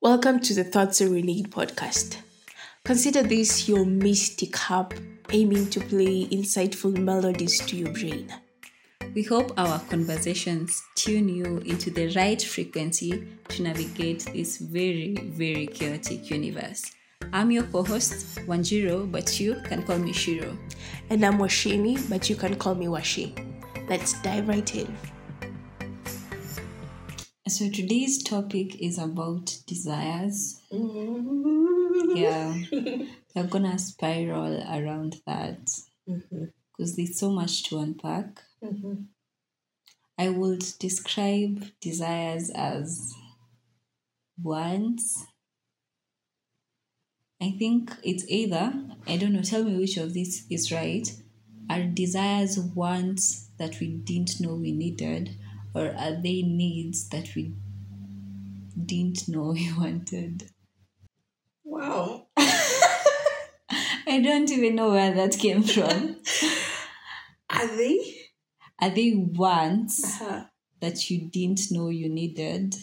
Welcome to the Thoughts You Need podcast. Consider this your mystic hub aiming to play insightful melodies to your brain. We hope our conversations tune you into the right frequency to navigate this very, very chaotic universe. I'm your co host, Wanjiro, but you can call me Shiro. And I'm Washini, but you can call me Washi. Let's dive right in. So today's topic is about desires. Mm-hmm. Yeah, we're gonna spiral around that mm-hmm. because there's so much to unpack. Mm-hmm. I would describe desires as wants. I think it's either, I don't know, tell me which of these is right. Are desires wants that we didn't know we needed, or are they needs that we didn't know we wanted? Wow. I don't even know where that came from. Are they? Are they wants Uh-huh. that you didn't know you needed?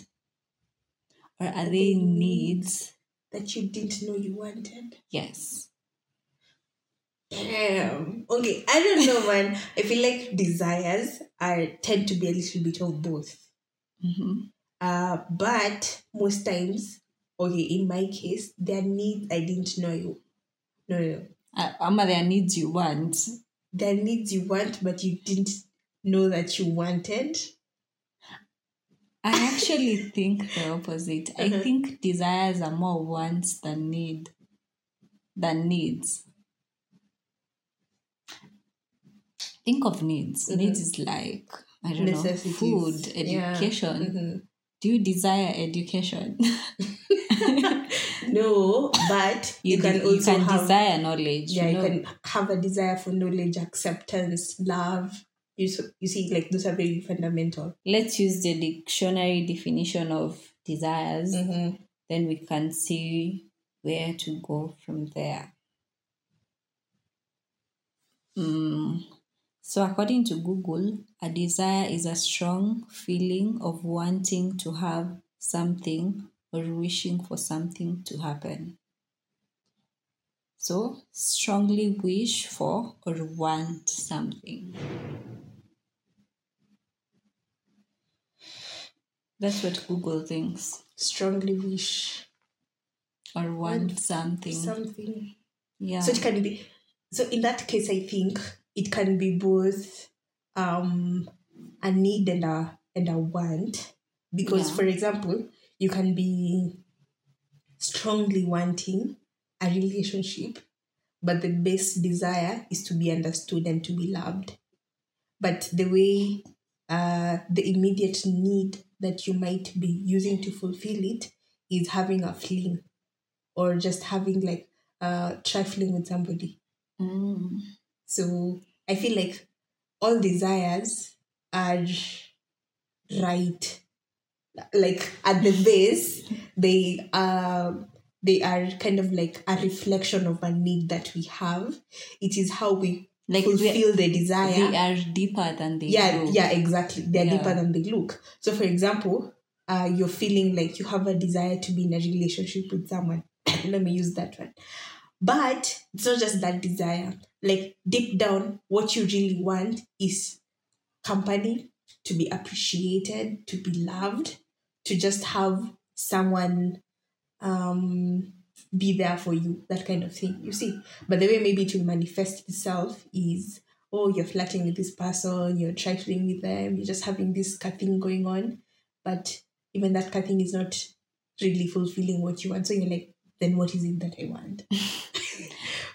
Or are they needs? That you didn't know you wanted? Yes. Damn. Okay, I don't know, man. I feel like desires are tend to be a little bit of both. hmm Uh, but most times, okay, in my case, there are needs I didn't know you. No, no. Uh, Ama, there are needs you want. There are needs you want, but you didn't know that you wanted. I actually think the opposite. I Uh-huh. think desires are more wants than need than needs. Think of needs. Mhm. Needs is like I don't know, food, Yeah. education. Mhm. Do you desire education? No, but you, can de- also have desire knowledge. yeah, you you can have a desire for knowledge, acceptance, love. You so, you see, like those are very fundamental. Let's use the dictionary definition of desires. Mm-hmm. Then we can see where to go from there. Mm. So, according to Google, a desire is a strong feeling of wanting to have something or wishing for something to happen. So, strongly wish for or want something. That's what Google thinks. Strongly wish Or want Want something. something. yeah. So it can be. So in that case, I think it can be both um, a need and a and a want, because Yeah. for example, you can be strongly wanting a relationship, but the best desire is to be understood and to be loved. But the way uh, the immediate need that you might be using to fulfill it is having a fling or just having like uh, trifling with somebody. Mm. So I feel like all desires are right. Like at the base, they are they are kind of like a reflection of a need that we have. It is how we Like fulfill the desire. they are deeper than they yeah, look. yeah, exactly. They're Yeah. deeper than they look. So for example, uh, you're feeling like you have a desire to be in a relationship with someone. Let me use that one. But it's not just that desire. Like deep down, what you really want is company, to be appreciated, to be loved, to just have someone um be there for you, that kind of thing. You see. But the way maybe it will manifest itself is oh, you're flirting with this person, you're trifling with them, you're just having this thing going on. But even that thing is not really fulfilling what you want. So you're like, then what is it that I want?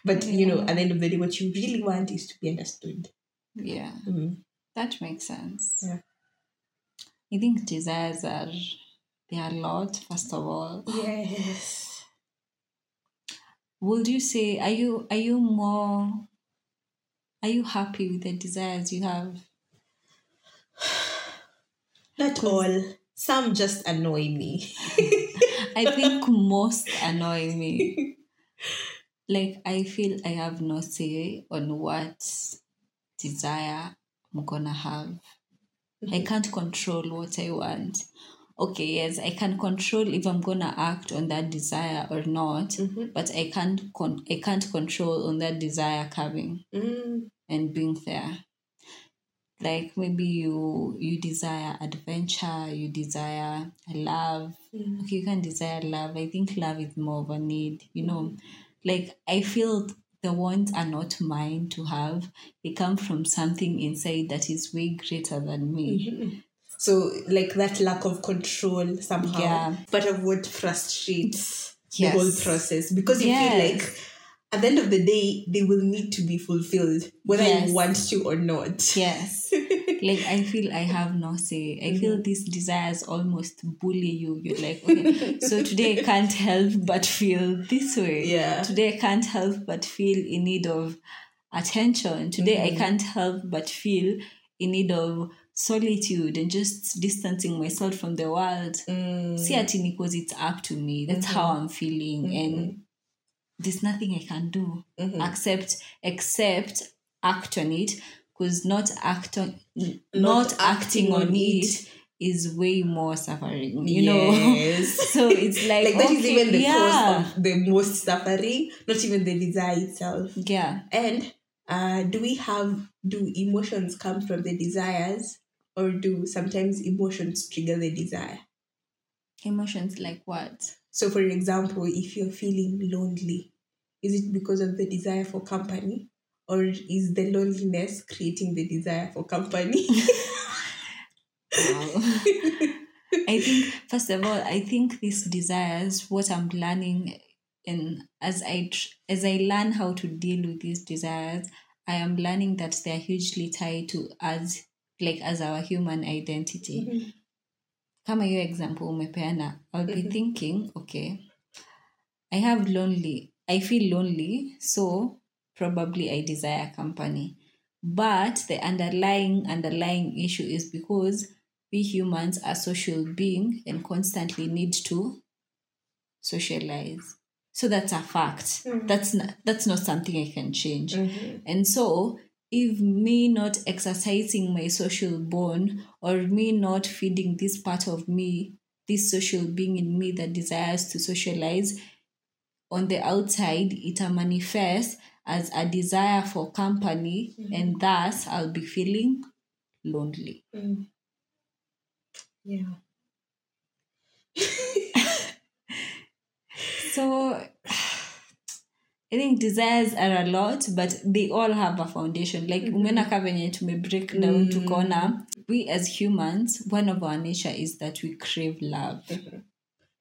but you know, at the end of the day, what you really want is to be understood. Yeah, Mm. that makes sense. Yeah. I think desires are they are a lot. First of all, Yes. would you say are you are you more are you happy with the desires you have? Not all. Some just annoy me. I think most annoy me. Like I feel I have no say on what desire I'm gonna have. I can't control what I want. okay, yes, I can control if I'm gonna act on that desire or not, Mhm. but I can't con- I can't control on that desire coming Mm. and being there. Like maybe you you desire adventure, you desire love. Mm. Okay, you can desire love. I think love is more of a need, you know. Like I feel the wants are not mine to have. They come from something inside that is way greater than me. Mhm. So, like that lack of control somehow, Yeah. part of what frustrates the whole process because you Yes. feel like at the end of the day, they will need to be fulfilled, whether Yes. you want to or not. Yes. like I feel I have no say. I feel Mm-hmm. these desires almost bully you. You're like, okay, so today I can't help but feel this way. Yeah. Today I can't help but feel in need of attention. Today Mhm. I can't help but feel in need of solitude and just distancing myself from the world. Mm. See at because it's up to me. That's how I'm feeling. Mhm. And there's nothing I can do Mhm. accept except act on it because not act on not, Not acting, acting on on it it. is way more suffering you know so it's like like that is okay, even the yeah. cause of the most suffering, not even the desire itself. yeah And uh, do we have do emotions come from the desires, or do sometimes emotions trigger the desire? emotions like what So, for example, if you're feeling lonely, is it because of the desire for company, or is the loneliness creating the desire for company? I think first of all, I think these desires, what I'm learning, and as I tr- as I learn how to deal with these desires, I am learning that they are hugely tied to us, like as our human identity. Mhm. Kama hiyo example umepeana, I'll be Mhm. thinking, okay, I have lonely, I feel lonely, so probably I desire company. But the underlying underlying issue is because we humans are social being and constantly need to socialize. So that's a fact. Mm. That's not, that's not something I can change. Mhm. And so, if me not exercising my social bone or me not feeding this part of me, this social being in me that desires to socialize, on the outside, it will manifest as a desire for company, and thus I'll be feeling lonely. Mm. Yeah. So, I think desires are a lot, but they all have a foundation. Like umeona ka venye tume break down Mm. tukaona we as humans, one of our nature is that we crave love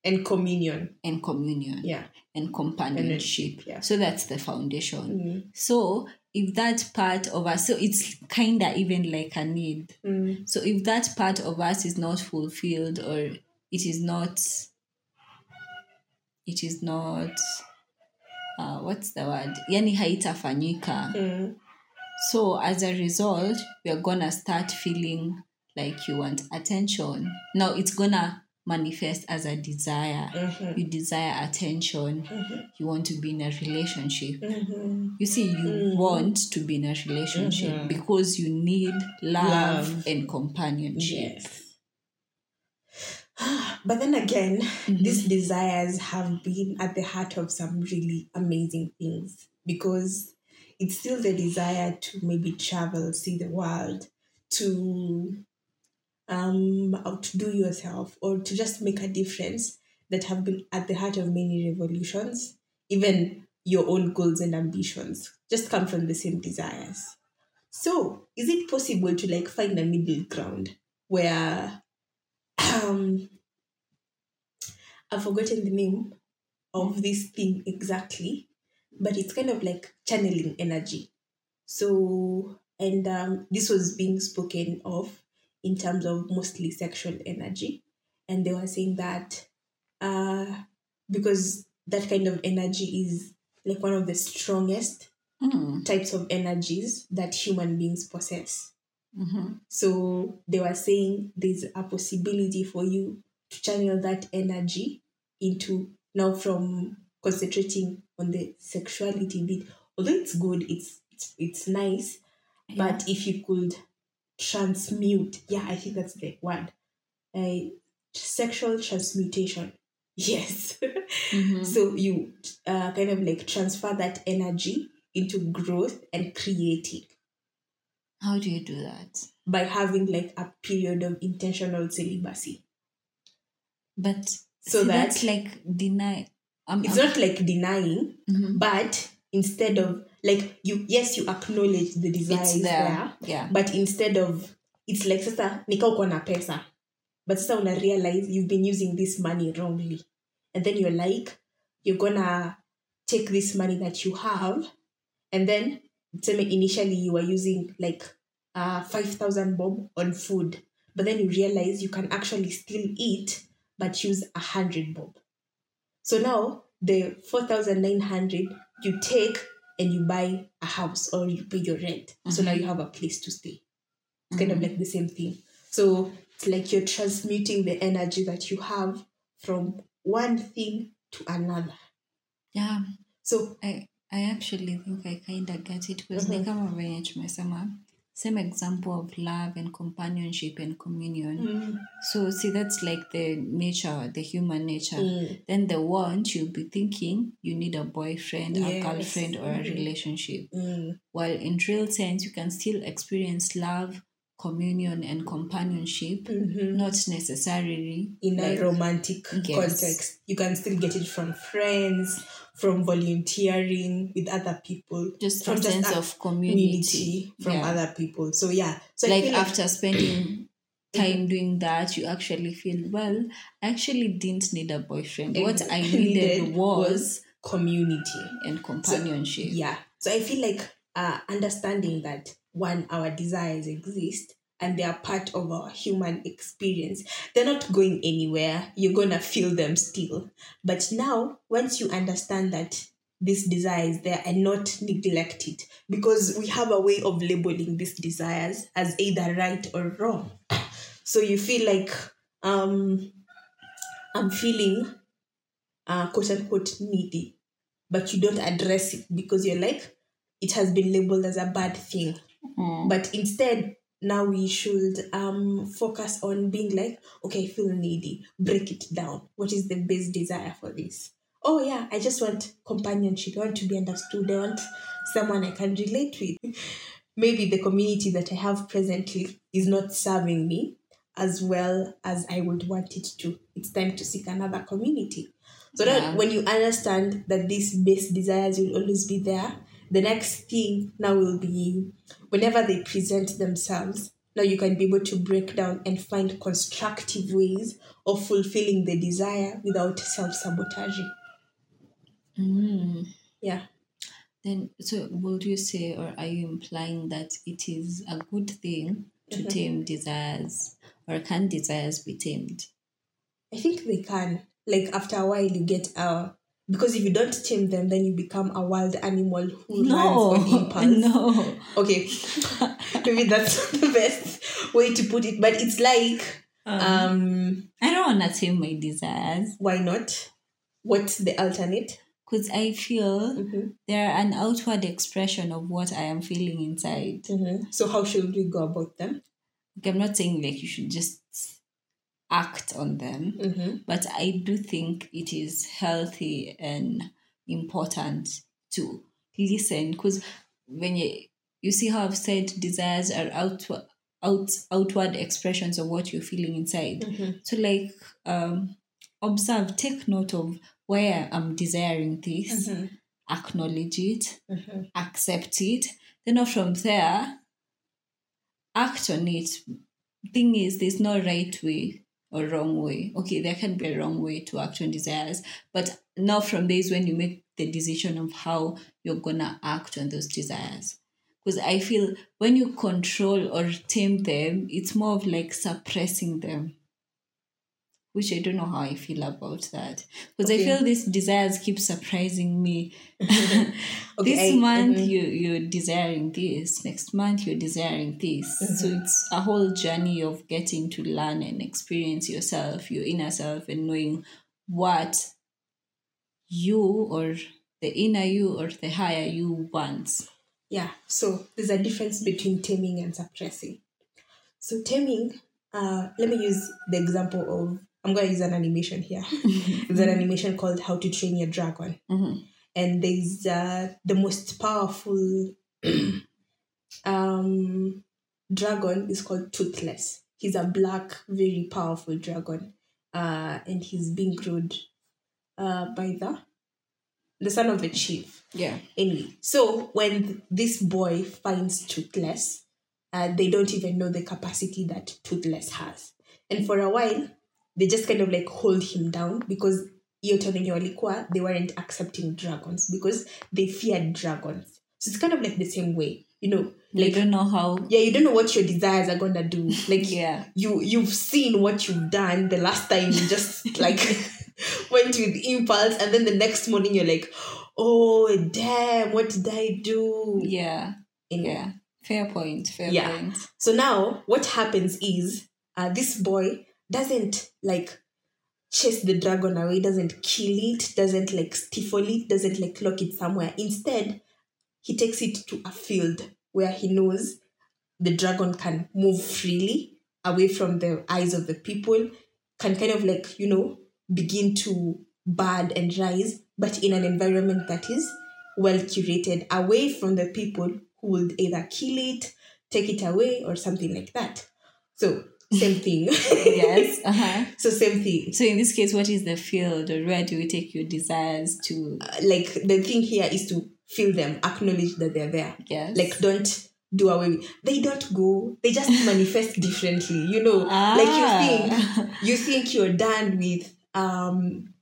And communion. and communion Yeah. and companionship. yeah. So that's the foundation. Mm. So if that part of us, so it's kinda even like a need. Mm. So if that part of us is not fulfilled or it is not, it is not, uh, what's the word? Yani haitafanyika. Mm. So as a result, we are gonna start feeling like you want attention. Now it's gonna manifest as a desire. Mhm. You desire attention. Mhm. You want to be in a relationship. Mhm. You see, you Mhm. want to be in a relationship Mhm. because you need love, Love. and companionship. Yes. But then again, Mhm. these desires have been at the heart of some really amazing things because it's still the desire to maybe travel, see the world, to um outdo yourself or to just make a difference that have been at the heart of many revolutions, even your own goals and ambitions, just come from the same desires. So, is it possible to like find a middle ground where um I've forgotten the name of this thing exactly, but it's kind of like channeling energy. So, and um, this was being spoken of in terms of mostly sexual energy, and they were saying that uh, because that kind of energy is like one of the strongest Mm, types of energies that human beings possess. mhm. So they were saying there's a possibility for you to channel that energy into now from concentrating on the sexuality bit. Although it's good, it's it's, it's nice, but if you could transmute, yeah, I think that's the word. I sexual transmutation. Yes. Mhm. so you uh, kind of like transfer that energy into growth and creating How do you do that? by having like a period of intentional celibacy. But So see, that- that's like deny. Um, It's not like denying, Mhm. but instead of like you, yes, you acknowledge the desire it's is there. there, Yeah. but instead of it's like sasa nika uko na pesa but sasa una realize you've been using this money wrongly and then you're like you're gonna take this money that you have and then tuseme initially you were using like uh 5000 bob on food but then you realize you can actually still eat but use a 100 bob so now the 4900 you take and you buy a house or you pay your rent so now you mm-hmm. have a place to stay it's kind of mm-hmm. like the same thing. So it's like you're transmuting the energy that you have from one thing to another. Yeah. So I, I actually think I kind of get it because mm-hmm. ni kama venye tumesema same example of love and companionship and communion so see that's like the nature the human nature Mm. then the want you'll be thinking you need a boyfriend a girlfriend or a Mhm. relationship Mm. while in real sense you can still experience love communion and companionship Mhm. not necessarily in a romantic Yes. context, you can still get it from friends, from volunteering with other people, just from a just sense of community, from Yeah. other people. So yeah, so I like after spending time doing that you actually feel well i actually didn't need a boyfriend what i needed Needed was community. and companionship Yeah. So I feel like uh, understanding that one, our desires exist and they are part of our human experience. They're not going anywhere. You're gonna feel them still. But now, once you understand that these desires there and not neglect it, because we have a way of labeling these desires as either right or wrong. So you feel like um I'm feeling uh quote unquote needy but you don't address it because you're like it has been labeled as a bad thing Mm. but instead now we should um focus on being like okay i feel needy break it down. What is the base desire for this? Oh yeah i just want companionship. I want to be understood i want someone i can relate with. Maybe the community that i have presently is not serving me as well as i would want it to. It's time to seek another community. So Yeah. that when you understand that these base desires will always be there, the next thing now will be whenever they present themselves, now you can be able to break down and find constructive ways of fulfilling the desire without self sabotaging. Mm. Yeah. then so would you say or are you implying that it is a good thing to Mhm. tame desires or can desires be tamed I think they can. Like after a while, you get uh because if you don't tame them, then you become a wild animal who no runs on impulse. no Okay, maybe that's not the best way to put it, but it's like um i don't want to tame my desires why not? What's the alternate? because i feel Mhm. they're an outward expression of what i am feeling inside So how should we go about them? I'm not saying like you should just act on them Mm-hmm. but I do think it is healthy and important to listen because when you you see how I've said desires are outward out outward expressions of what you're feeling inside. Mhm. So like um observe, take note of where I'm desiring this, Mhm. acknowledge it, Mhm. accept it. Then from there, act on it. Thing is, there's no right way or wrong way. Okay, there can be a wrong way to act on desires, but now from there is when you make the decision of how you're gonna act on those desires. Because I feel when you control or tame them, it's more of like suppressing them. Which I don't know how I feel about that. Because Okay. I feel these desires keep surprising me Okay, this I- month mhm. you you're desiring this next month you're desiring this so Mm-hmm. it's a whole journey of getting to learn and experience yourself your inner self and knowing what you or the inner you or the higher you wants Yeah, so there's a difference between taming and suppressing. So taming, uh, let me use the example of I'm gonna use an animation here. There's an animation called How to Train Your Dragon. Mhm. And there's uh, the most powerful um, dragon is called Toothless. He's a black, very powerful dragon. Uh, and he's being ruled uh, by the the son of the chief. Yeah. Anyway, so when this boy finds Toothless, uh, they don't even know the capacity that Toothless has. And for a while, they just kind of like hold him down because hiyo time yenye walikuwa they weren't accepting dragons because they feared dragons. So it's kind of like the same way, you know, like You don't know how. yeah, you don't know what your desires are gonna do. Like Yeah. you you've seen what you've done the last time you just like went with impulse and then the next morning you're like oh damn what did i do Yeah. Anyway. Yeah. Fair point. Fair Yeah. point. so now what happens is uh, this boy doesn't like chase the dragon away doesn't kill it doesn't like stifle it doesn't like lock it somewhere. Instead he takes it to a field where he knows the dragon can move freely away from the eyes of the people can kind of like you know begin to bud and rise but in an environment that is well curated away from the people who would either kill it take it away or something like that. So same thing Yes. Uh huh. so same thing So in this case, what is the field, or where do you take your desires to? Uh, like the thing here is to feel them acknowledge that they're there Yes. like don't do away with they don't go they just manifest differently you know Ah. like you think you think you're done with um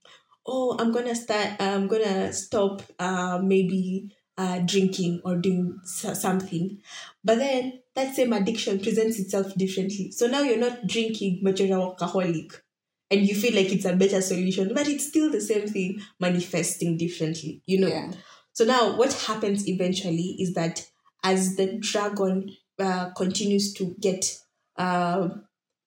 oh i'm gonna start i'm gonna stop uh maybe uh drinking or doing so- something but then that same addiction presents itself differently so now you're not drinking but you're an alcoholic and you feel like it's a better solution but it's still the same thing manifesting differently you know Yeah. so now what happens eventually is that as the dragon uh, continues to get uh,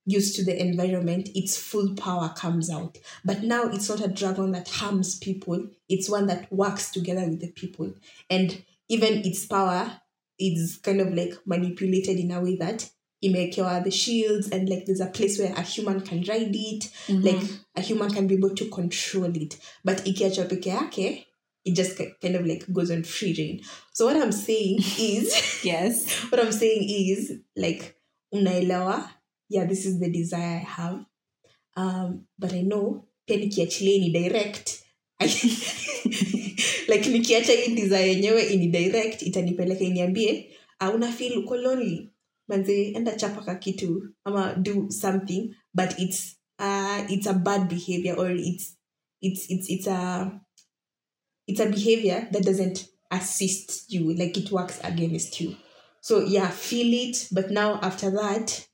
used to the environment, its full power comes out. But now it's not a dragon that harms people, it's one that works together with the people. And even its power is kind of like manipulated in a way that imekewa the shields and like there's a place where a human can ride it Mhm. like a human can be able to control it but ikiachwa peke yake it just kind of like goes on free reign so what i'm saying is yes. what i'm saying is like unaelewa yeah this is the desire i have um, but i know pia nikiachilia ni direct like nikiacha hii desire yenyewe ini direct itanipeleka iniambie uh, una feel uko lonely manze enda chapa ka kitu ama do something but it's uh, it's a bad behavior or it's it's it's it's a it's a behavior that doesn't assist you like it works against you so yeah feel it but now after that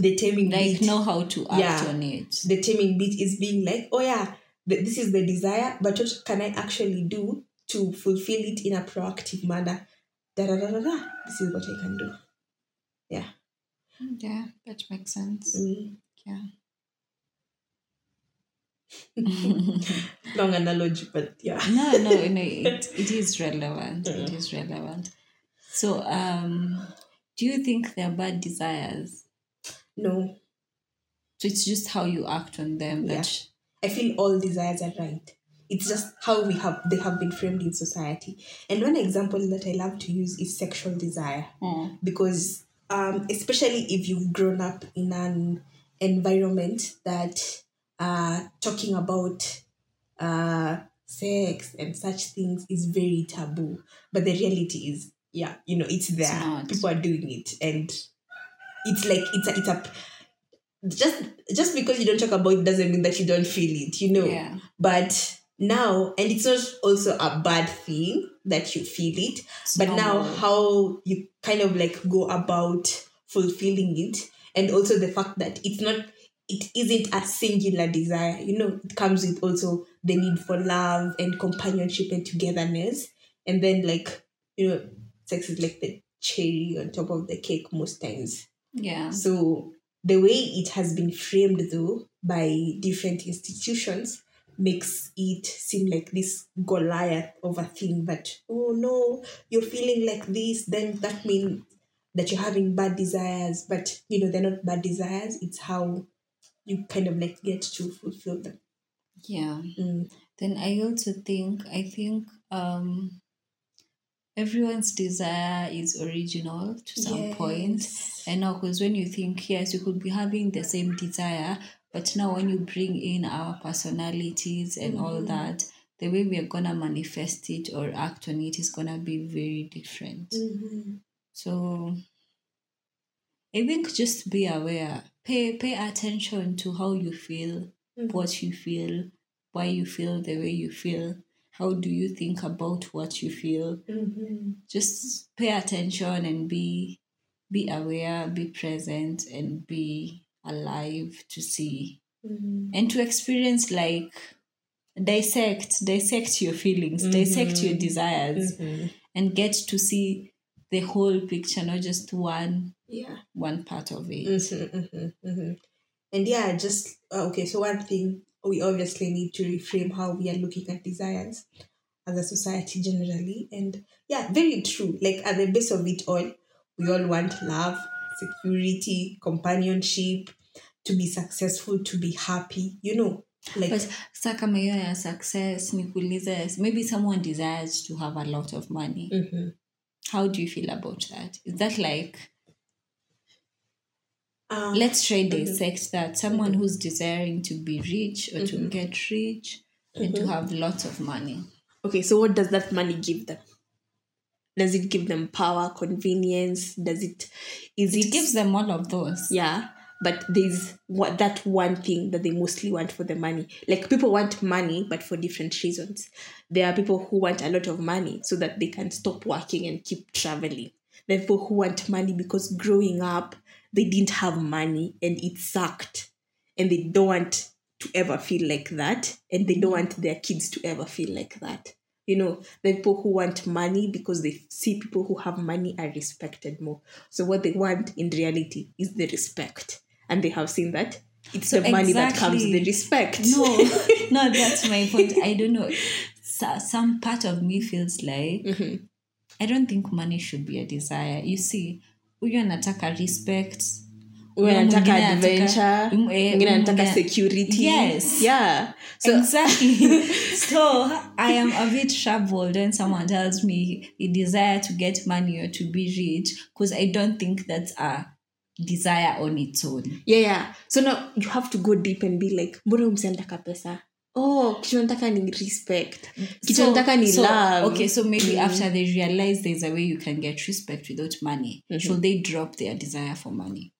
the taming Like bit, know how to act Yeah. on it. the taming bit is being like oh yeah this is the desire but what can i actually do to fulfill it in a proactive manner da, da, da, da, da. this is what i can do Yeah, Yeah, that makes sense. Mm. Yeah. long analogy but yeah no, no, no. It, it is relevant. It Yeah. is relevant. So, um, do you think they're bad desires? no So it's just how you act on them Yeah. that I feel all desires are right. It's just how we have they have been framed in society. And one example that I love to use is sexual desire Oh, because um, especially if you've grown up in an environment that uh, talking about uh, sex and such things is very taboo. But the reality is, yeah, you know, it's there. not. People are doing it, and it's like it's a it's a just just because you don't talk about it doesn't mean that you don't feel it. You know, yeah. but now and it's not also a bad thing that you feel it It's but now how you kind of like go about fulfilling it and also the fact that it's not it isn't a singular desire you know it comes with also the need for love and companionship and togetherness and then like you know sex is like the cherry on top of the cake most times Yeah. so the way it has been framed though by different institutions makes it seem like this Goliath of a thing that oh no, you're feeling like this, then that means that you're having bad desires, but you know they're not bad desires, it's how you kind of like get to fulfill them. Yeah. Mm. Then I also think I think um everyone's desire is original to some point. Yes. I know because when you think yes, you could be having the same desire, but now when you bring in our personalities and all that, the way we are gonna manifest it or act on it is gonna be very different. Mhm. So I think just be aware. Pay pay attention to how you feel, Mhm. what you feel, why you feel the way you feel. How do you think about what you feel? Mhm. Just pay attention and be be aware, be present and be alive to see Mhm. and to experience like dissect dissect your feelings dissect your Mhm. desires Mhm. and get to see the whole picture not just one Yeah. one part of it Mhm, mhm, mhm. And yeah, just uh, okay. So one thing we obviously need to reframe how we are looking at desires as a society generally, and yeah, very true. Like at the base of it all, we all want love, security, companionship, to be successful, to be happy. You know, like but sa kama hiyo ya success nikuulize maybe someone desires to have a lot of money Mhm. how do you feel about that is that like um, let's try Mhm. dissect that someone who's desiring to be rich or to Mhm. get rich and to have lots of money okay. So what does that money give them? Does it give them power, convenience? Does it? Is it gives them all of those yeah but there's what that one thing that they mostly want for the money like people want money but for different reasons there are people who want a lot of money so that they can stop working and keep traveling there are people who want money because growing up they didn't have money and it sucked. And they don't want to ever feel like that. And they don't want their kids to ever feel like that. You know the people who want money because they see people who have money are respected more. So what they want in reality is the respect. And they have seen that. It's So the money that comes the respect. No no that's my point. I don't know. So, some part of me feels like Mhm. i don't think money should be a desire. You see huyu anataka respect anataka adventure eh, mwingine anataka security Yes. yeah so exactly. so I am a bit troubled when someone tells me a desire to get money or to be rich because I don't think that's a desire on its own. yeah yeah so now you have to go deep and be like mbona anataka pesa oh kitu nataka ni respect kitu nataka ni so, love Okay, so maybe Mm. after they realize there's a way you can get respect without money, Mhm. should they drop their desire for money?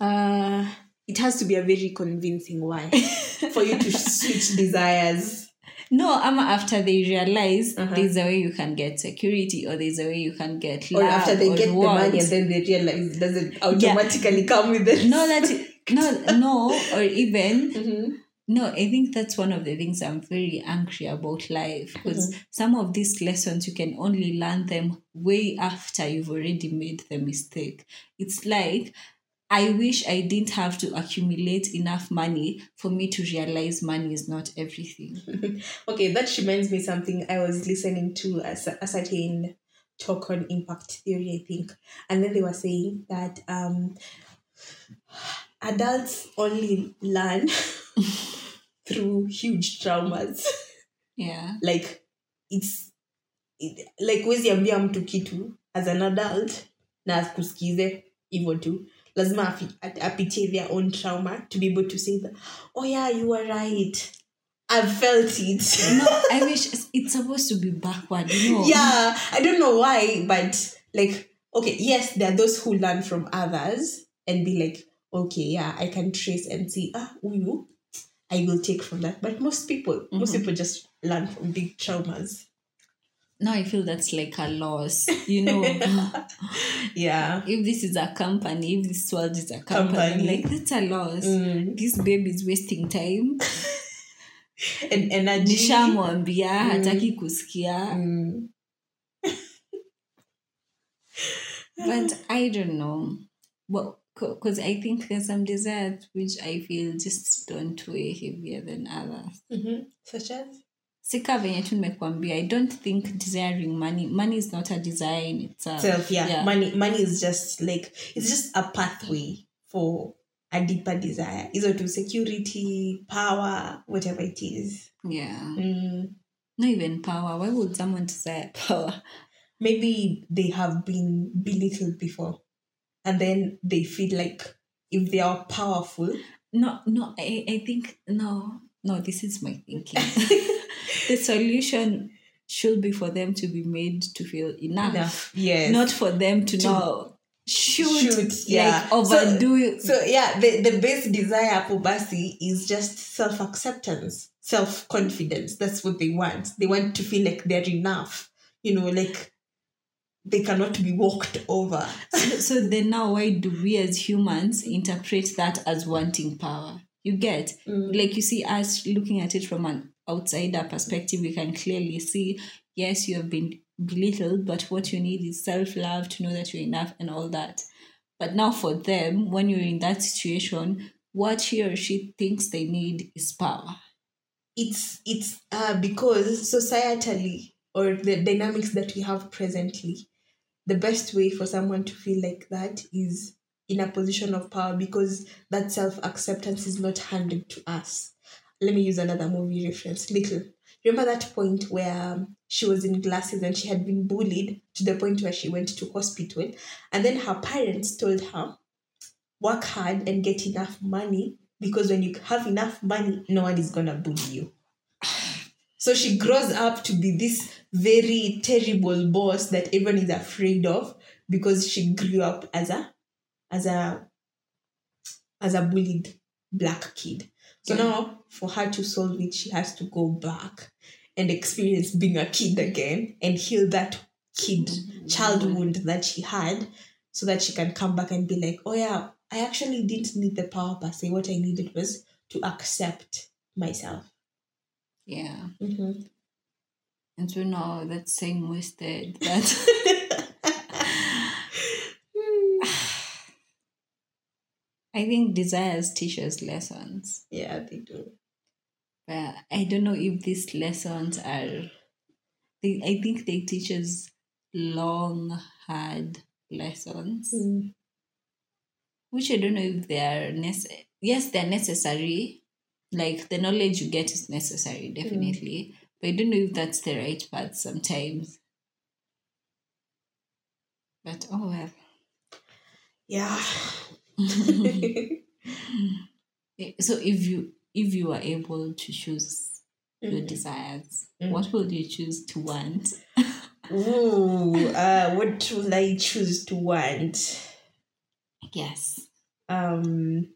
Uh, it has to be a very convincing why for you to switch desires. No, ama after they realize Uh-huh. there's a way you can get security or there's a way you can get love. Or after they or get the money and then they realize it doesn't automatically come with it. no that no no or even Mhm. No i think that's one of the things i'm very angry about life because some of these lessons you can only learn them way after you've already made the mistake. It's like i wish i didn't have to accumulate enough money for me to realize money is not everything. Okay, that reminds me something I was listening to a, cer- a certain talk on impact theory, I think, and then they were saying that um, adults only learn through huge traumas. yeah. Like it's it, like huwezi ambia mtu kitu. As an adult na akusikize hivyo tu. Lazima apitie their own trauma to be able to say that oh yeah you are right. I've felt it. No i wish it's- it's supposed to be backward you know. Yeah i don't know why but like okay yes there are those who learn from others and be like okay yeah i can trace and see ah uyu i will take from that but most people most people just learn from big traumas now i feel that's like a loss you know yeah if this is a company, if this world is a company, Company. like that's a loss. Mm. This baby is wasting time. and energy. Nishamwambia hataki kusikia. Mm. But I don't know. Well, because I think there's some desires which I feel just don't weigh heavier than others. Mhm. Such as? Sika venye tu nimekuambia, I don't think desiring money, money is not a desire in itself. Self, yeah. Yeah. Money money is just like it's just a pathway for a deeper desire either to security power whatever it is Yeah. Mm, Not even power. Why would someone desire power? maybe they have been belittled before and then they feel like if they are powerful No, no, I, I think no, no, this is my thinking. the solution should be for them to be made to feel enough. enough yes Not for them to, now shoot, shoot, yeah. like overdo it. So yeah, the, the base desire for Basi is just self acceptance, self confidence. That's what they want. They want to feel like they're enough. You know, like they cannot be walked over. so, so then now why do we as humans interpret that as wanting power? You get Mm. like you see us looking at it from an outsider perspective, we can clearly see, yes, you have been belittled, but what you need is self love to know that you're enough and all that. But now for them, when you're in that situation, what he or she thinks they need is power. It's it's uh, because societally or the dynamics that we have presently, the best way for someone to feel like that is in a position of power because that self acceptance is not handed to us. Let me use another movie reference. Little. Remember that point where she was in glasses and she had been bullied to the point where she went to hospital, and then her parents told her, "Work hard and get enough money because when you have enough money, no one is gonna bully you." So she grows up to be this very terrible boss that everyone is afraid of because she grew up as a as a as a bullied black kid. So Yeah. now for her to solve it, she has to go back and experience being a kid again and heal that kid child wound that she had so that she can come back and be like, oh yeah, I actually didn't need the power per se. What I needed was to accept myself. Yeah. Mm-hmm. And so now that same wasted that I think desires teach us lessons. yeah, they do. But I don't know if these lessons are they I think they teach us long, hard lessons. Mm. Which I don't know if they are necessary. Yes, they're necessary. Like the knowledge you get is necessary, definitely. But I don't know if that's the right path sometimes. But oh well. Yeah. So if you if you are able to choose your Mhm. desires, Mm. what would you choose to want? Ooh, uh, what will I choose to want? Yes. Um,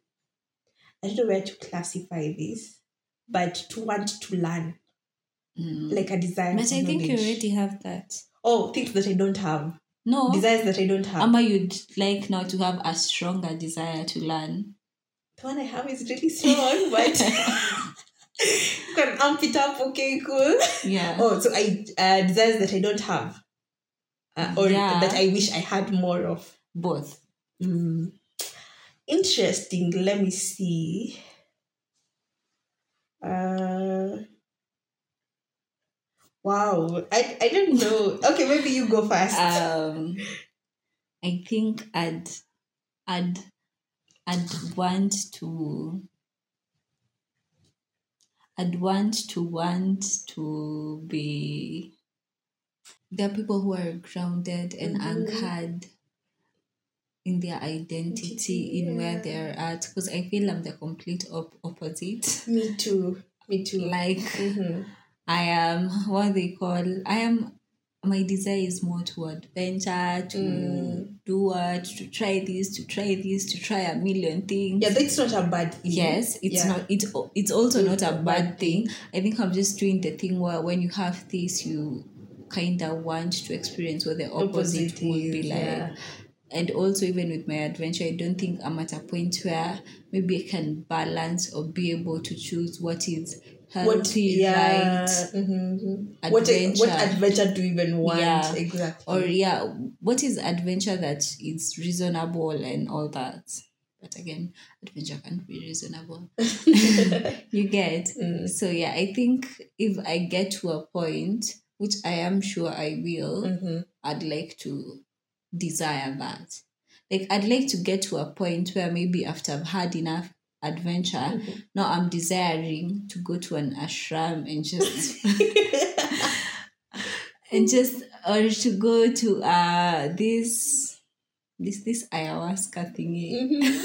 I don't know where to classify this, but to want to learn, Mm. like a desire. But I think you already have that. Oh, things that I don't have. No. Desires that I don't have. Ama, you'd like now to have a stronger desire to learn. the one I have is really strong, but you can amp it up. Okay, cool. Yeah. Oh, so I uh, desires that I don't have, uh, or Yeah. that I wish I had more of. Both. Mm. Interesting. Let me see. Uh, wow. I, I don't know. Okay, maybe you go first. Um, I think I'd, I'd, I'd want to. I'd want to want to be. There are people who are grounded and Mhm. anchored in their identity in where they're at because I feel I'm the complete op- opposite. me too. Me too. Like Mhm. I am what they call I am my desire is more to adventure, to Mm. do what, to try this, to try this, to try a million things. Yeah, that's not a bad thing. Yes, it's Yeah. not it's it's also not a Not a bad thing. I think I'm just doing the thing where when you have this you kinda want to experience what the opposite, Opposite would be like. yeah. And also even with my adventure, I don't think I'm at a point where maybe I can balance or be able to choose what is What? Yeah. right? mhm. What? What Adventure. do you even want? Yeah. Exactly. or yeah what is adventure that is reasonable and all that but again adventure can't be reasonable you get Mm. so yeah i think if i get to a point which i am sure i will Mhm. i'd like to desire that like I'd like to get to a point where maybe after I've had enough adventure, now I'm desiring to go to an ashram and just and just or to go to uh this this this ayahuasca thingy.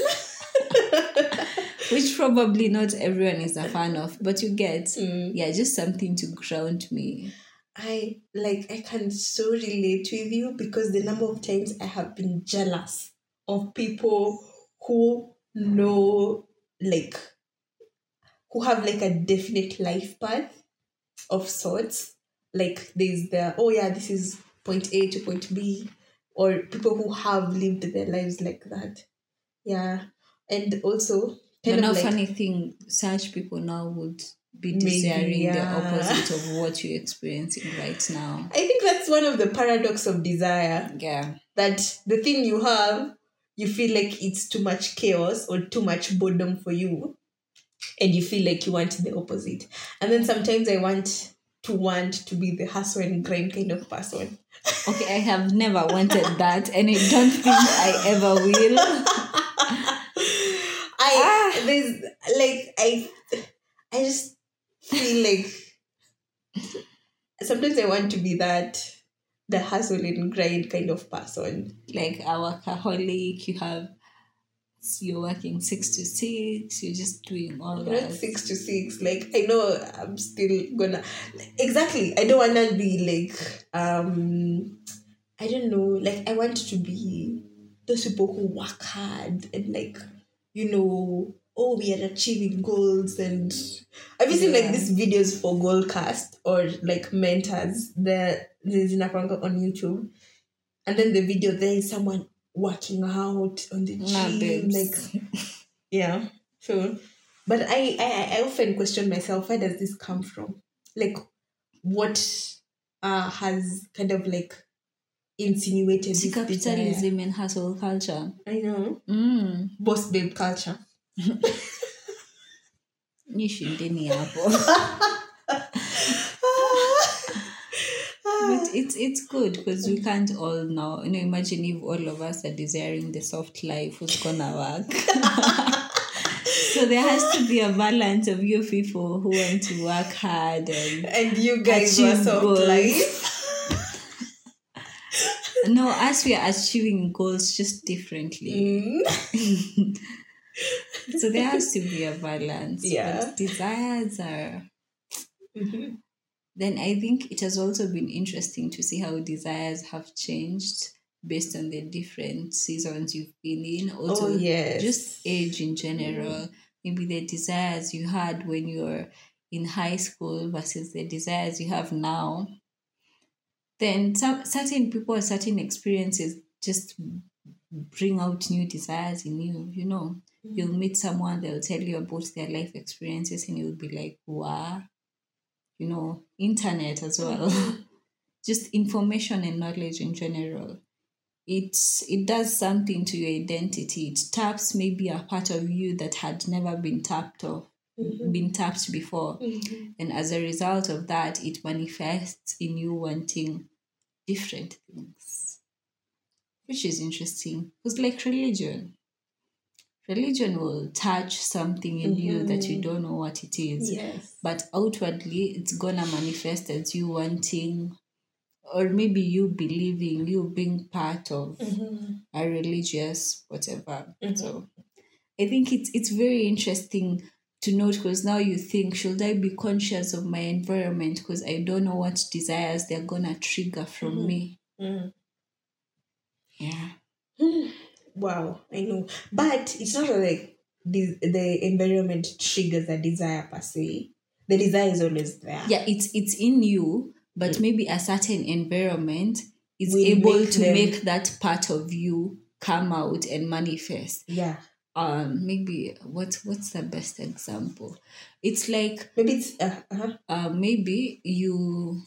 Which probably not everyone is a fan of, but you get Mm. yeah, just something to ground me. I like I can so relate with you because the number of times I have been jealous of people who know like who have like a definite life path of sorts. Like there's the oh yeah, this is point A to point B, or people who have lived their lives like that. Yeah. And also kind now of like funny thing, such people now would be Maybe, desiring yeah. the opposite of what you're experiencing right now. I think that's one of the paradox of desire. Yeah. that the thing you have, you feel like it's too much chaos or too much boredom for you, and you feel like you want the opposite. And then sometimes I want to want to be the hustle and grind kind of person. Okay, I have never wanted that, and I don't think I ever will. I ah. there's like I I just feel like sometimes I want to be that the hustle and grind kind of person. Like a workaholic, you have you're working six to six, you're just doing all that. not six to six. Like I know I'm still gonna exactly. I don't wanna be like um I don't know, like I want to be those people who work hard and like, you know, oh we are achieving goals and have you seen like these videos for Goalcast or like mentors that in on YouTube. And then the video there is someone working out on the gym like yeah so but I, I i often question myself where does this come from? Like what uh has kind of like insinuated See, capitalism and hustle culture. i know. Mm. boss babe culture. Nishindeni hapo but it's it's good because we can't all now you know imagine if all of us are desiring the soft life who's gonna work so there has to be a balance of you people who want to work hard and and you guys were Achieve so goals. life no as we are achieving goals just differently Mm. so there has to be a balance Yeah. but desires are Mhm. Then I think it has also been interesting to see how desires have changed based on the different seasons you've been in. Also, oh yes just age in general. Mm. Maybe the desires you had when you were in high school versus the desires you have now. Then some certain people certain experiences just bring out new desires in you. You know, you'll mm. meet someone, they'll tell you about their life experiences, and you'll be like, wow you know, internet as well. Just information and knowledge in general. It's it does something to your identity. It taps maybe a part of you that had never been tapped of been tapped before. Mhm. And as a result of that, it manifests in you wanting different things. Which is interesting. It's like religion. Religion will touch something in you that you don't know what it is yes but outwardly it's gonna manifest as you wanting or maybe you believing you being part of Mhm. a religious whatever Mhm. so i think it's it's very interesting to note because now you think should i be conscious of my environment because i don't know what desires they're gonna trigger from Mhm. me Mm. yeah Wow, I know. But it's not like the, the environment triggers a desire per se. The desire is always there. yeah it's it's in you but maybe a certain environment is Will able make to them- make that part of you come out and manifest Yeah. um maybe what what's the best example it's like Maybe it's uh, uh uh, maybe you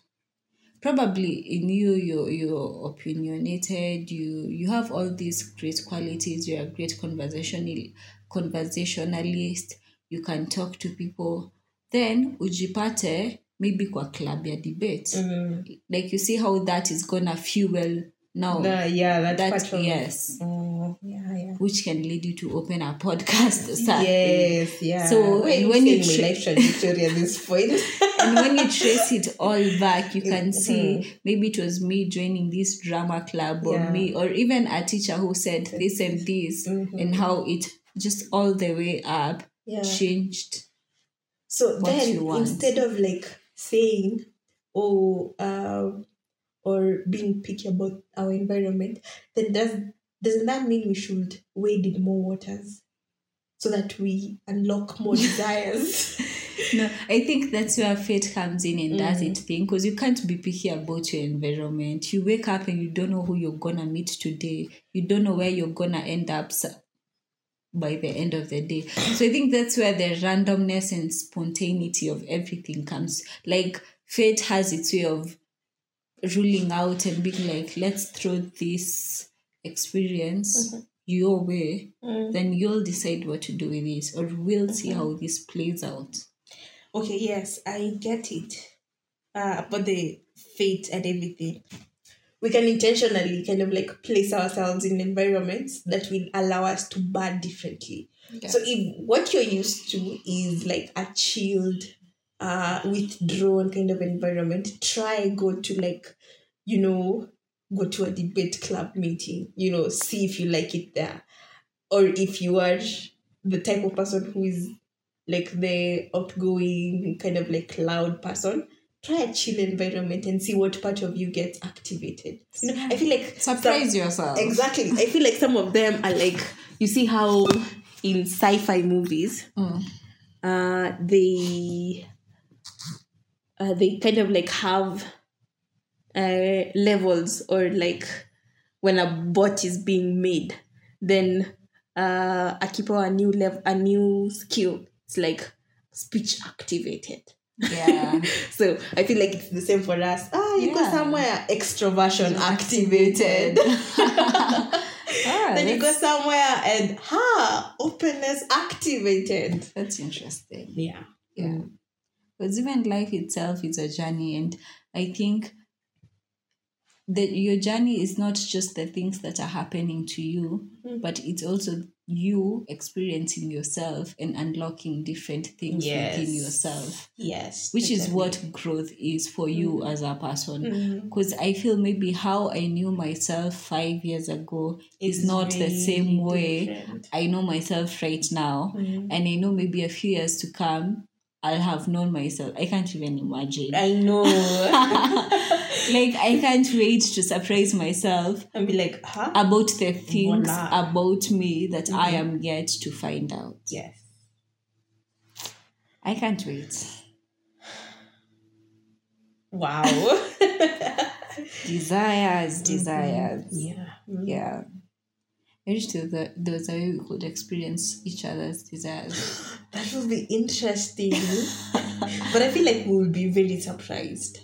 probably in you you're, you're opinionated you you have all these great qualities you're a great conversational conversationalist you can talk to people. Then ujipate maybe kwa club ya debate. Mm, like you see how that is gonna fuel now the, yeah, that, that part of yes know. Yeah, yeah. which can lead you to open a podcast or. Yes, yeah. So, and when you tra- life trajectory at this point, and when you trace it all back, you can see Mhm. maybe it was me joining this drama club or Yeah. me or even a teacher who said this and this Mhm. and how it just all the way up yeah. changed. So then instead of like saying, oh, um, or being picky about our environment, then does doesn't that mean we should wade in more waters so that we unlock more desires? No, I think that's where fate comes in and does Mm. its thing because you can't be picky about your environment. You wake up and you don't know who you're gonna meet today. You don't know where you're gonna end up by the end of the day. So I think that's where the randomness and spontaneity of everything comes. Like fate has its way of ruling out and being like, let's throw this experience your way. Mm. Then you'll decide what to do with this, or we'll see how this plays out. Okay, yes, I get it. Uh, about the fate and everything. We can intentionally kind of like place ourselves in environments that will allow us to burn differently. So if what you're used to is like a chilled, uh, withdrawn kind of environment, try go to like, you know, go to a debate club meeting. You know, see if you like it there, or if you are the type of person who is like the outgoing kind of like loud person. Try a chill environment and see what part of you gets activated. You know, I feel like Surprise some- yourself. Exactly. I feel like some of them are like you see how in sci-fi movies Mm. uh they uh, they kind of like have uh levels or like when a bot is being made then uh akipa a new level a new skill it's like speech activated. Yeah. so i feel like it's the same for us. Ah you go somewhere extroversion activated. Ah, then you go somewhere and ha openness activated. That's interesting. yeah. Yeah. Because even life itself is a journey, and I think that your journey is not just the things that are happening to you, Mm. but it's also you experiencing yourself and unlocking different things within yourself, yes which is what growth is for you as a person. Because I feel maybe how I knew myself five years ago is It's not the same way different. I know myself right now. Mhm. And I know maybe a few years to come, I'll have known myself. I can't even imagine. I know like, I can't wait to surprise myself and be like huh about the things Voila. about me that I Mhm. am yet to find out. yes I can't wait. wow Desires, desires. yeah Mhm. Yeah. I wish there was a, there was a way we could experience each other's desires. that would be interesting but I feel like we will be very surprised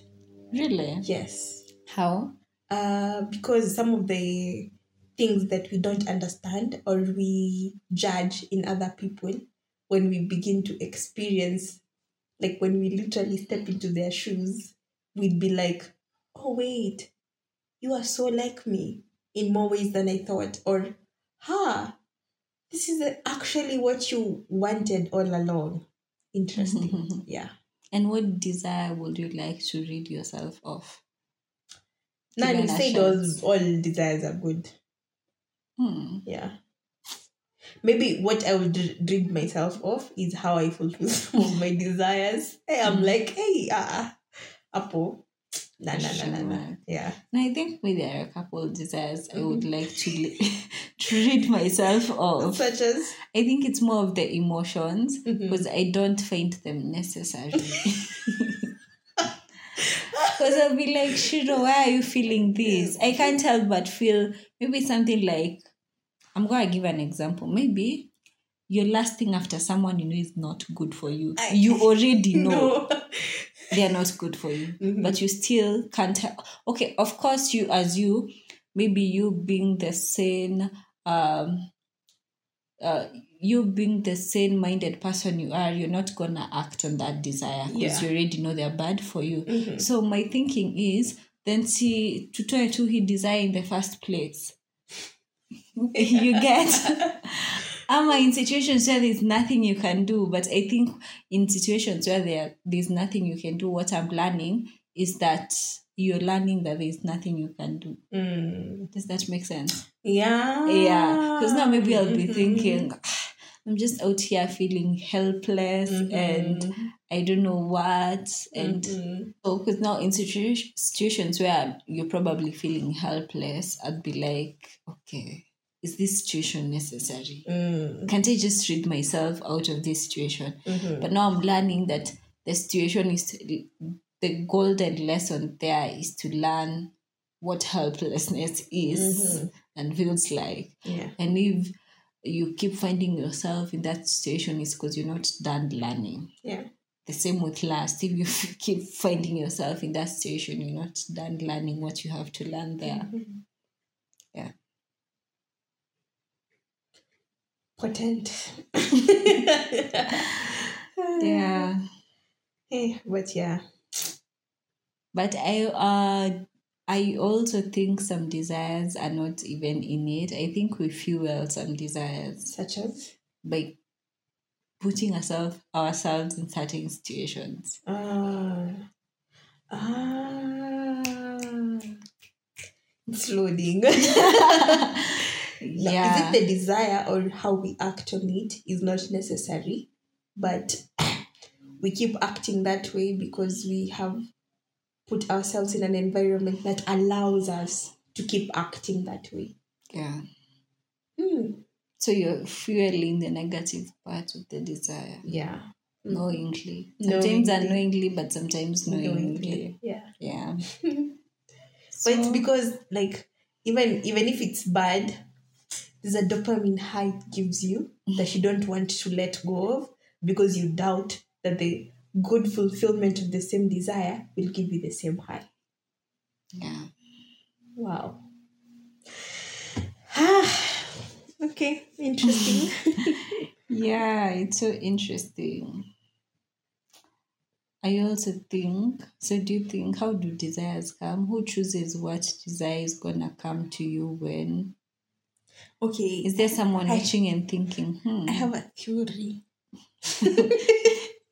Really? yes How? uh, because some of the things that we don't understand or we judge in other people when we begin to experience like when we literally step into their shoes we'd be like oh wait you are so like me in more ways than i thought or huh this is actually what you wanted all along interesting yeah And what desire would you like to rid yourself of? now you said chance. all, desires are good Hmm. Yeah. Maybe what I would rid myself of is how I fulfill some of my desires. Hey, I'm Mm. like, hey, uh, Apple. Nah, nah, nah, Should Yeah. And I think maybe there are a couple of desires I would Mm-hmm. like to, rid myself of. Such as. I think it's more of the emotions because I don't find them necessary. Because I'll be like, Shiro, why are you feeling this? I can't help but feel maybe something like, I'm going to give an example. Maybe you're lasting after someone you know is not good for you. I- you already know No. They are not good for you, Mhm. but you still can't help. Okay, of course, you, as you, maybe you being the same um, uh, you being the same minded person you are, you're not gonna act on that desire because Yeah. you already know they're bad for you. Mhm. So my thinking is then see tutoe tu hii desire in the first place. you get am in situations where there's nothing you can do but i think in situations where there there's nothing you can do what i'm learning is that you're learning that there's nothing you can do Mm. does that make sense Yeah. yeah because now maybe i'll be Mhm. thinking "Ah, i'm just out here feeling helpless and Mhm. i don't know what and Mhm. so because now in situa- situations where you're probably feeling helpless i'd be like okay is this situation necessary Mm. can't I just rid myself out of this situation? Mhm. But now I'm learning that the situation is to, the golden lesson there is to learn what helplessness is Mhm. and feels like. Yeah. And if you keep finding yourself in that situation, it's because you're not done learning. Yeah. The same with last. If you keep finding yourself in that situation, you're not done learning what you have to learn there. Mhm. Yeah. Potent. Yeah. Hey, but yeah. But I uh I also think some desires are not even innate. I think we fuel some desires Such as by putting ourselves ourselves in certain situations. ah ah it's loading. yeah. Is it the desire or how we act on it is not necessary, but we keep acting that way because we have put ourselves in an environment that allows us to keep acting that way. yeah. Hmm. So you're fueling the negative part of the desire Yeah. knowingly. Sometimes Knowingly. unknowingly, but sometimes knowingly. Knowingly. Yeah. Yeah. But it's because like even even if it's bad, there's a dopamine high it gives you that you don't want to let go of because you doubt that the good fulfillment of the same desire will give you the same high. yeah. Wow. Ah, okay, interesting. Yeah, it's so interesting. I also think so. Do you think how do desires come? Who chooses what desire is gonna come to you when? Okay, Is there someone I- watching and thinking, hmm, I have a theory.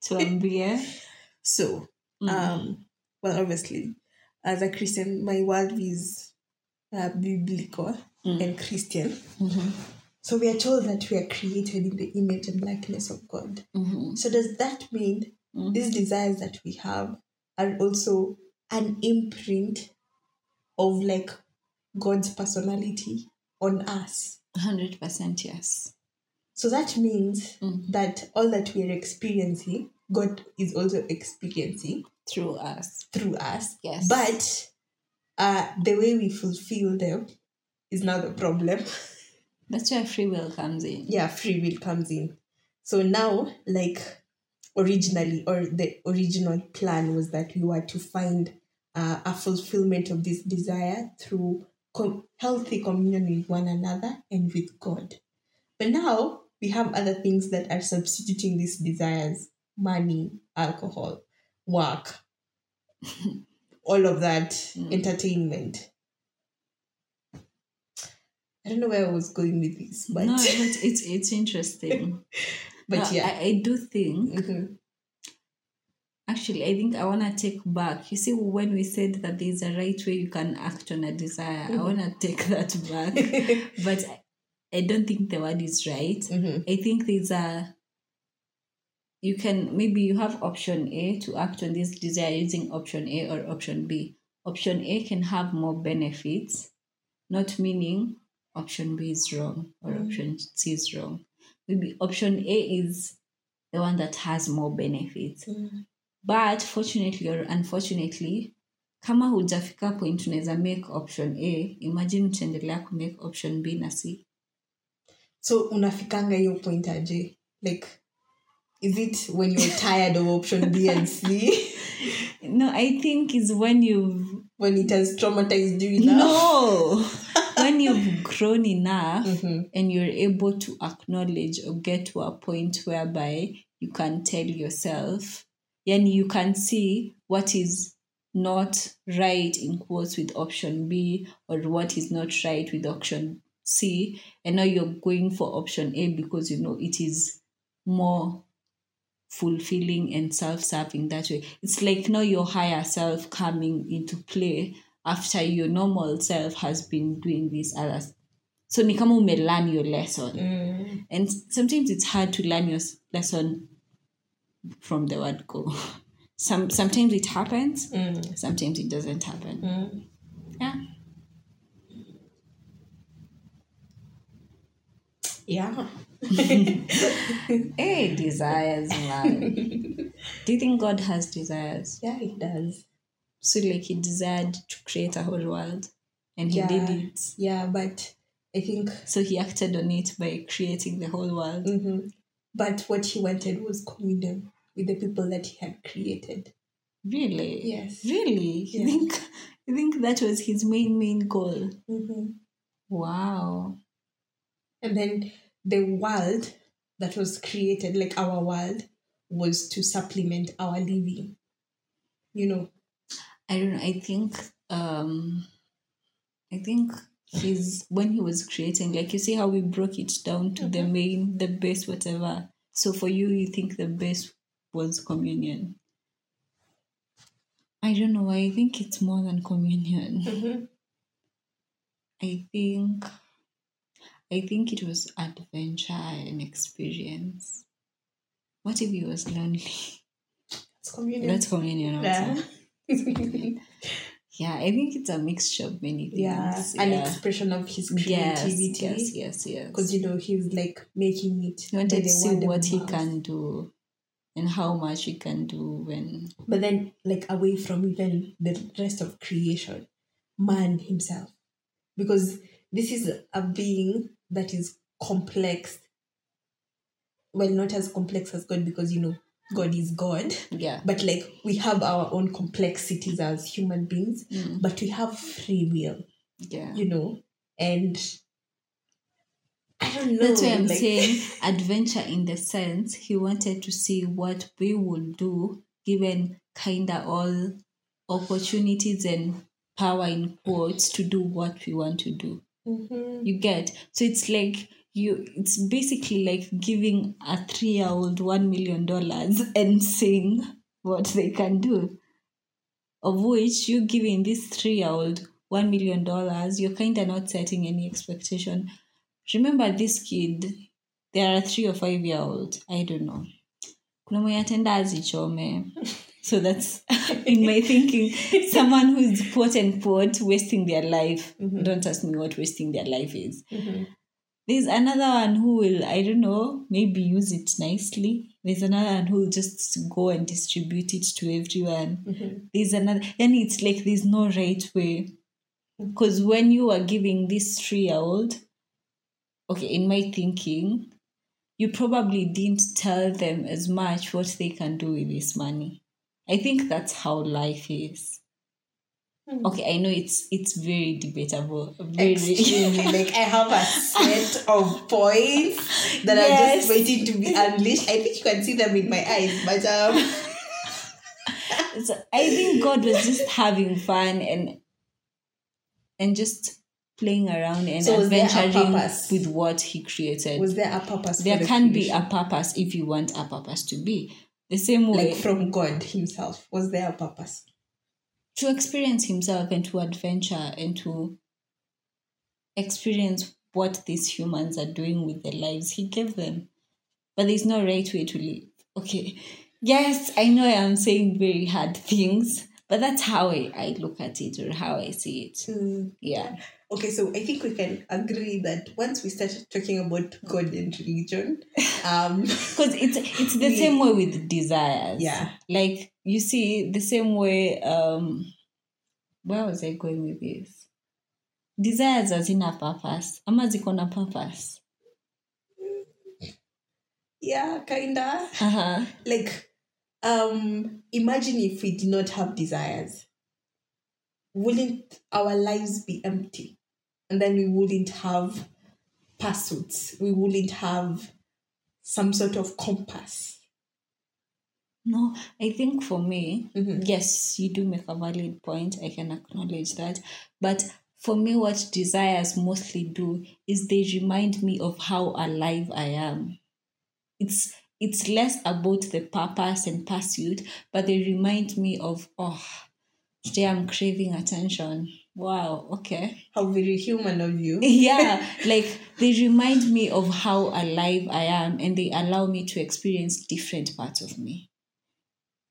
tuambie? So, Mm. um, well, obviously, as a Christian, my worldview is uh, biblical Mm. and Christian. Mhm, So we are told that we are created in the image and likeness of God. mhm, So does that mean mhm. these desires that we have are also an imprint of like God's personality on us? 100% yes. So that means Mm. that all that we are experiencing, God is also experiencing Through us. through us. Yes. But uh, the way we fulfill them is now the problem. That's where free will comes in. yeah, free will comes in. So now, like originally, or the original plan was that we were to find uh, a fulfillment of this desire through com- healthy communion with one another and with God. But now we have other things that are substituting these desires money, alcohol, work, all of that, Mm. entertainment. I don't know where I was going with this, but no, but it's it's interesting. but No, yeah. I, I do think Mhm. Actually, I think I want to take back. You see, when we said that there's a right way you can act on a desire, I want to take that back. but I- I don't think the word is right. Mhm. I think there's a. You can maybe you have option A to act on this desire using option A or option B. Option A can have more benefits, not meaning option B is wrong or Mm. option C is wrong. Maybe option A is the one that has more benefits Mm. But fortunately or unfortunately kama hujafika point unaweza make option a imagine utaendelea kumake option b na c. So unafikanga hiyo point aje? Like is it when you're tired of option b and c? No i think is when you've when it has traumatized you enough? No! When you've grown enough Mhm. and you're able to acknowledge or get to a point whereby you can tell yourself and you can see what is not right in quotes with option b or what is not right with option C and now you're going for option A because you know it is more fulfilling and self-serving that way. It's like now your higher self coming into play after your normal self has been doing this other. So ni kama ume learn your lesson. Mm. And sometimes it's hard to learn your lesson from the word go. Some sometimes it happens, Mm. sometimes it doesn't happen. Mm. Yeah. Yeah. Hey, desires, man. Do you think God has desires? Yeah, it does. So like he desired to create a whole world and he Yeah. did it. Yeah, but I think So he acted on it by creating the whole world. mhm. but what he wanted was communion with the people that he had created. Really? Yes. Really? You think you think that was his main main goal? hmm Wow. And then the world that was created, like our world, was to supplement our living. You know. I don't know. I think um I think he's when he was creating, like you see how we broke it down to the main, the base, whatever. So for you, you think the base was communion. I don't know. I think it's more than communion. Mm-hmm. I think I think it was adventure and experience. What if he was lonely? It's communion. That's communion also. yeah. Yeah, I think it's a mixture of many things. yeah. yeah. An expression of his creativity. yes, yes, yes. Because you know he's like making it. He wanted to see what he can do and how much he can do when But then, like away from even the rest of creation, man himself, because this is a being that is complex. Well, not as complex as God, because you know God is God, yeah. but like we have our own complexities as human beings, Mm, but we have free will, yeah. you know, and don't know. That's why I'm like- saying adventure in the sense he wanted to see what we would do given kinda all opportunities and power in quotes to do what we want to do. Mhm. You get so it's like you it's basically like giving a three year old one million dollars and saying what they can do. Of which you giving this three year old one million dollars, you're kinda not setting any expectation. Remember this kid, they are three or five year old. I don't know. Kuna mwenye atenda azichome. So that's in my thinking, someone who's quote unquote wasting their life. Mhm. Don't ask me what wasting their life is. Mhm. There's another one who will, I don't know, maybe use it nicely. There's another one who will just go and distribute it to everyone. Mhm. There's another, and it's like there's no right way. Because when you are giving this three year old, okay, in my thinking, you probably didn't tell them as much what they can do with this money. I think that's how life is. Hmm. Okay, I know it's it's very debatable. Very Extremely. like I have a set of points that are just waiting to be unleashed. I think you can see them in my eyes, but um so I think God was just having fun and and just playing around and So was there a adventuring with what He created. was there a purpose? there the can be a purpose if you want a purpose to be the same way like from God Himself. Was there a purpose? to experience Himself and to adventure and to experience what these humans are doing with their lives. He gave them, but there's no right way to live. Okay, yes, I know I am saying very hard things, but that's how I, I look at it or how I see it. Mm. Yeah. Okay, so I think we can agree that once we start talking about God and religion, um, because it's it's the We- same way with desires Yeah. like you see the same way um where was i going with this desires hazina purpose ama ziko na purpose yeah, kinda. uh-huh. like um imagine if we did not have desires wouldn't our lives be empty? And then we wouldn't have pursuits. We wouldn't have some sort of compass. No i think for me Mhm. yes you do make a valid point. I can acknowledge that. But for me, what desires mostly do is they remind me of how alive I am. It's it's less about the purpose and pursuit, but they remind me of oh, today I'm craving attention. Wow, okay. How very human of you. yeah, like they remind me of how alive I am and they allow me to experience different parts of me.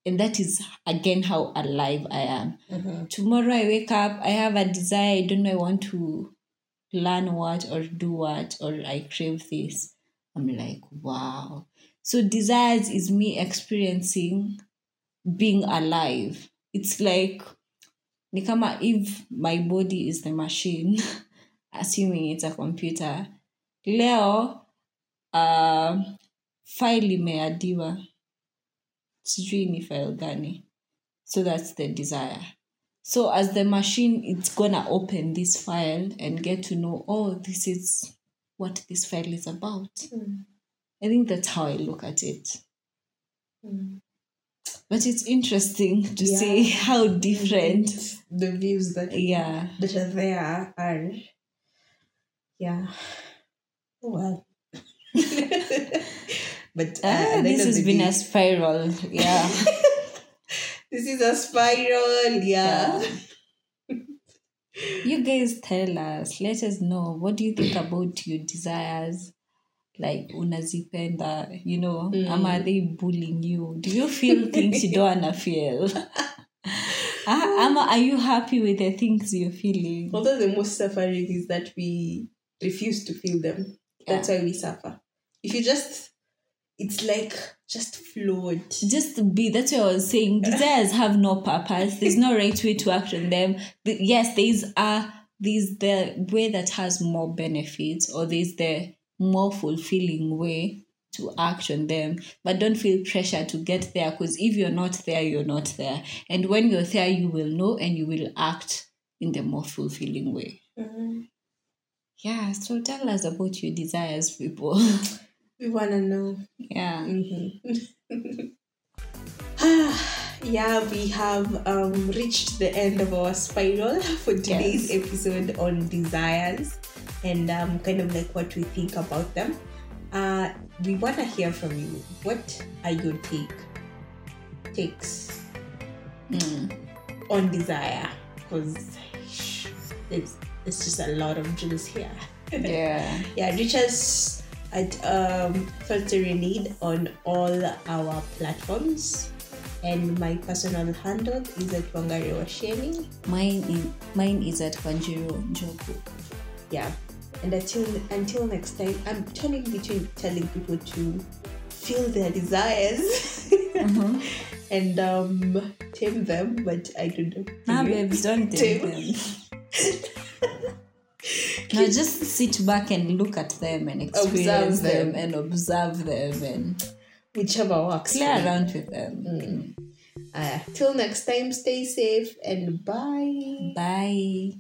And that is again how alive I am. Mhm. Tomorrow I wake up, I have a desire, I don't know, I want to learn what or do what, or I crave this. I'm like, wow. So desires is me experiencing being alive. It's like ni kama if my body is the machine, assuming it's a computer. Leo uh, file imeadiwa. Sijui ni file gani. So that's the desire. So as the machine, it's gonna open this file and get to know, oh, this is what this file is about. Mm. I think that's how I look at it. Mm. But it's interesting to Yeah. see how different. the views that Yeah. that are there are yeah oh well but uh, Ah, at the end this has been day- a spiral. Yeah. this is a spiral yeah, you guys tell us. Let us know. What do you think about your desires? Like unazipenda, you know, Mm. am are they bullying you? Do you feel things you don't wanna feel? Ah, Ama, are you happy with the things you're feeling? although the most suffering is that we refuse to feel them that's why we suffer if you just it's like just float just be that's what i was saying desires have no purpose there's no right way to act on them The- yes there's a there's the way that has more benefits or there's the more fulfilling way to act on them. But don't feel pressure to get there because if you're not there you're not there. And when you're there you will know and you will act in the more fulfilling way. Mhm. yeah so tell us about your desires people. We want to know. Yeah. Mhm. yeah, we have um, reached the end of our spiral for today's Yes. episode on desires and um, kind of like what we think about them. Uh, we want to hear from you. What are your take takes Mm. on desire? Because it's there's just a lot of juice here. yeah yeah, reach us at um, Filtering Need on all our platforms. And my personal handle is at Wangari Washeni. mine is mine is at Wanjiro Njoku. Yeah. And until until next time, I'm turning between telling people to feel their desires and um, tame them, but I don't know. Nah, babes, don't tame Tame. them. now just sit back and look at them and experience them. them. and observe them and Whichever works. play around with them. Uh, till next time, stay safe and bye. Bye.